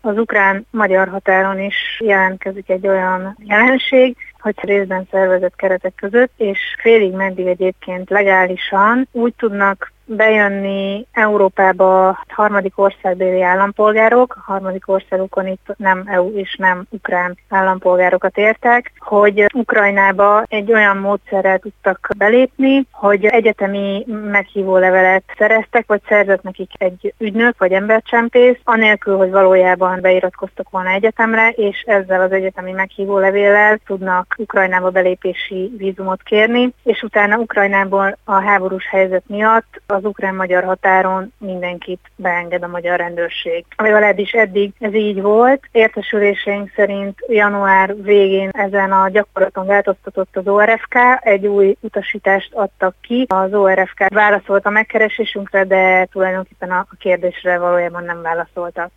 az ukrán-magyar határon is jelentkezik egy olyan jelenség, hogy részben szervezett keretek között, és félig meddig egyébként legálisan úgy tudnak bejönni Európába harmadik országbéli állampolgárok, a harmadik országokon itt nem EU és nem ukrán állampolgárokat értek, hogy Ukrajnába egy olyan módszerrel tudtak belépni, hogy egyetemi meghívó levelet szereztek, vagy szerzett nekik egy ügynök vagy embercsempész, anélkül, hogy valójában beiratkoztak volna egyetemre, és ezzel az egyetemi meghívó levéllel tudnak Ukrajnába belépési vízumot kérni, és utána Ukrajnából a háborús helyzet miatt az ukrán-magyar határon mindenkit beenged a magyar rendőrség. Legalábbis eddig ez így volt. Értesüléseink szerint január végén ezen a gyakorlaton változtatott az ORFK, egy új utasítást adtak ki. Az ORFK válaszolt a megkeresésünkre, de tulajdonképpen a kérdésre valójában nem válaszoltak.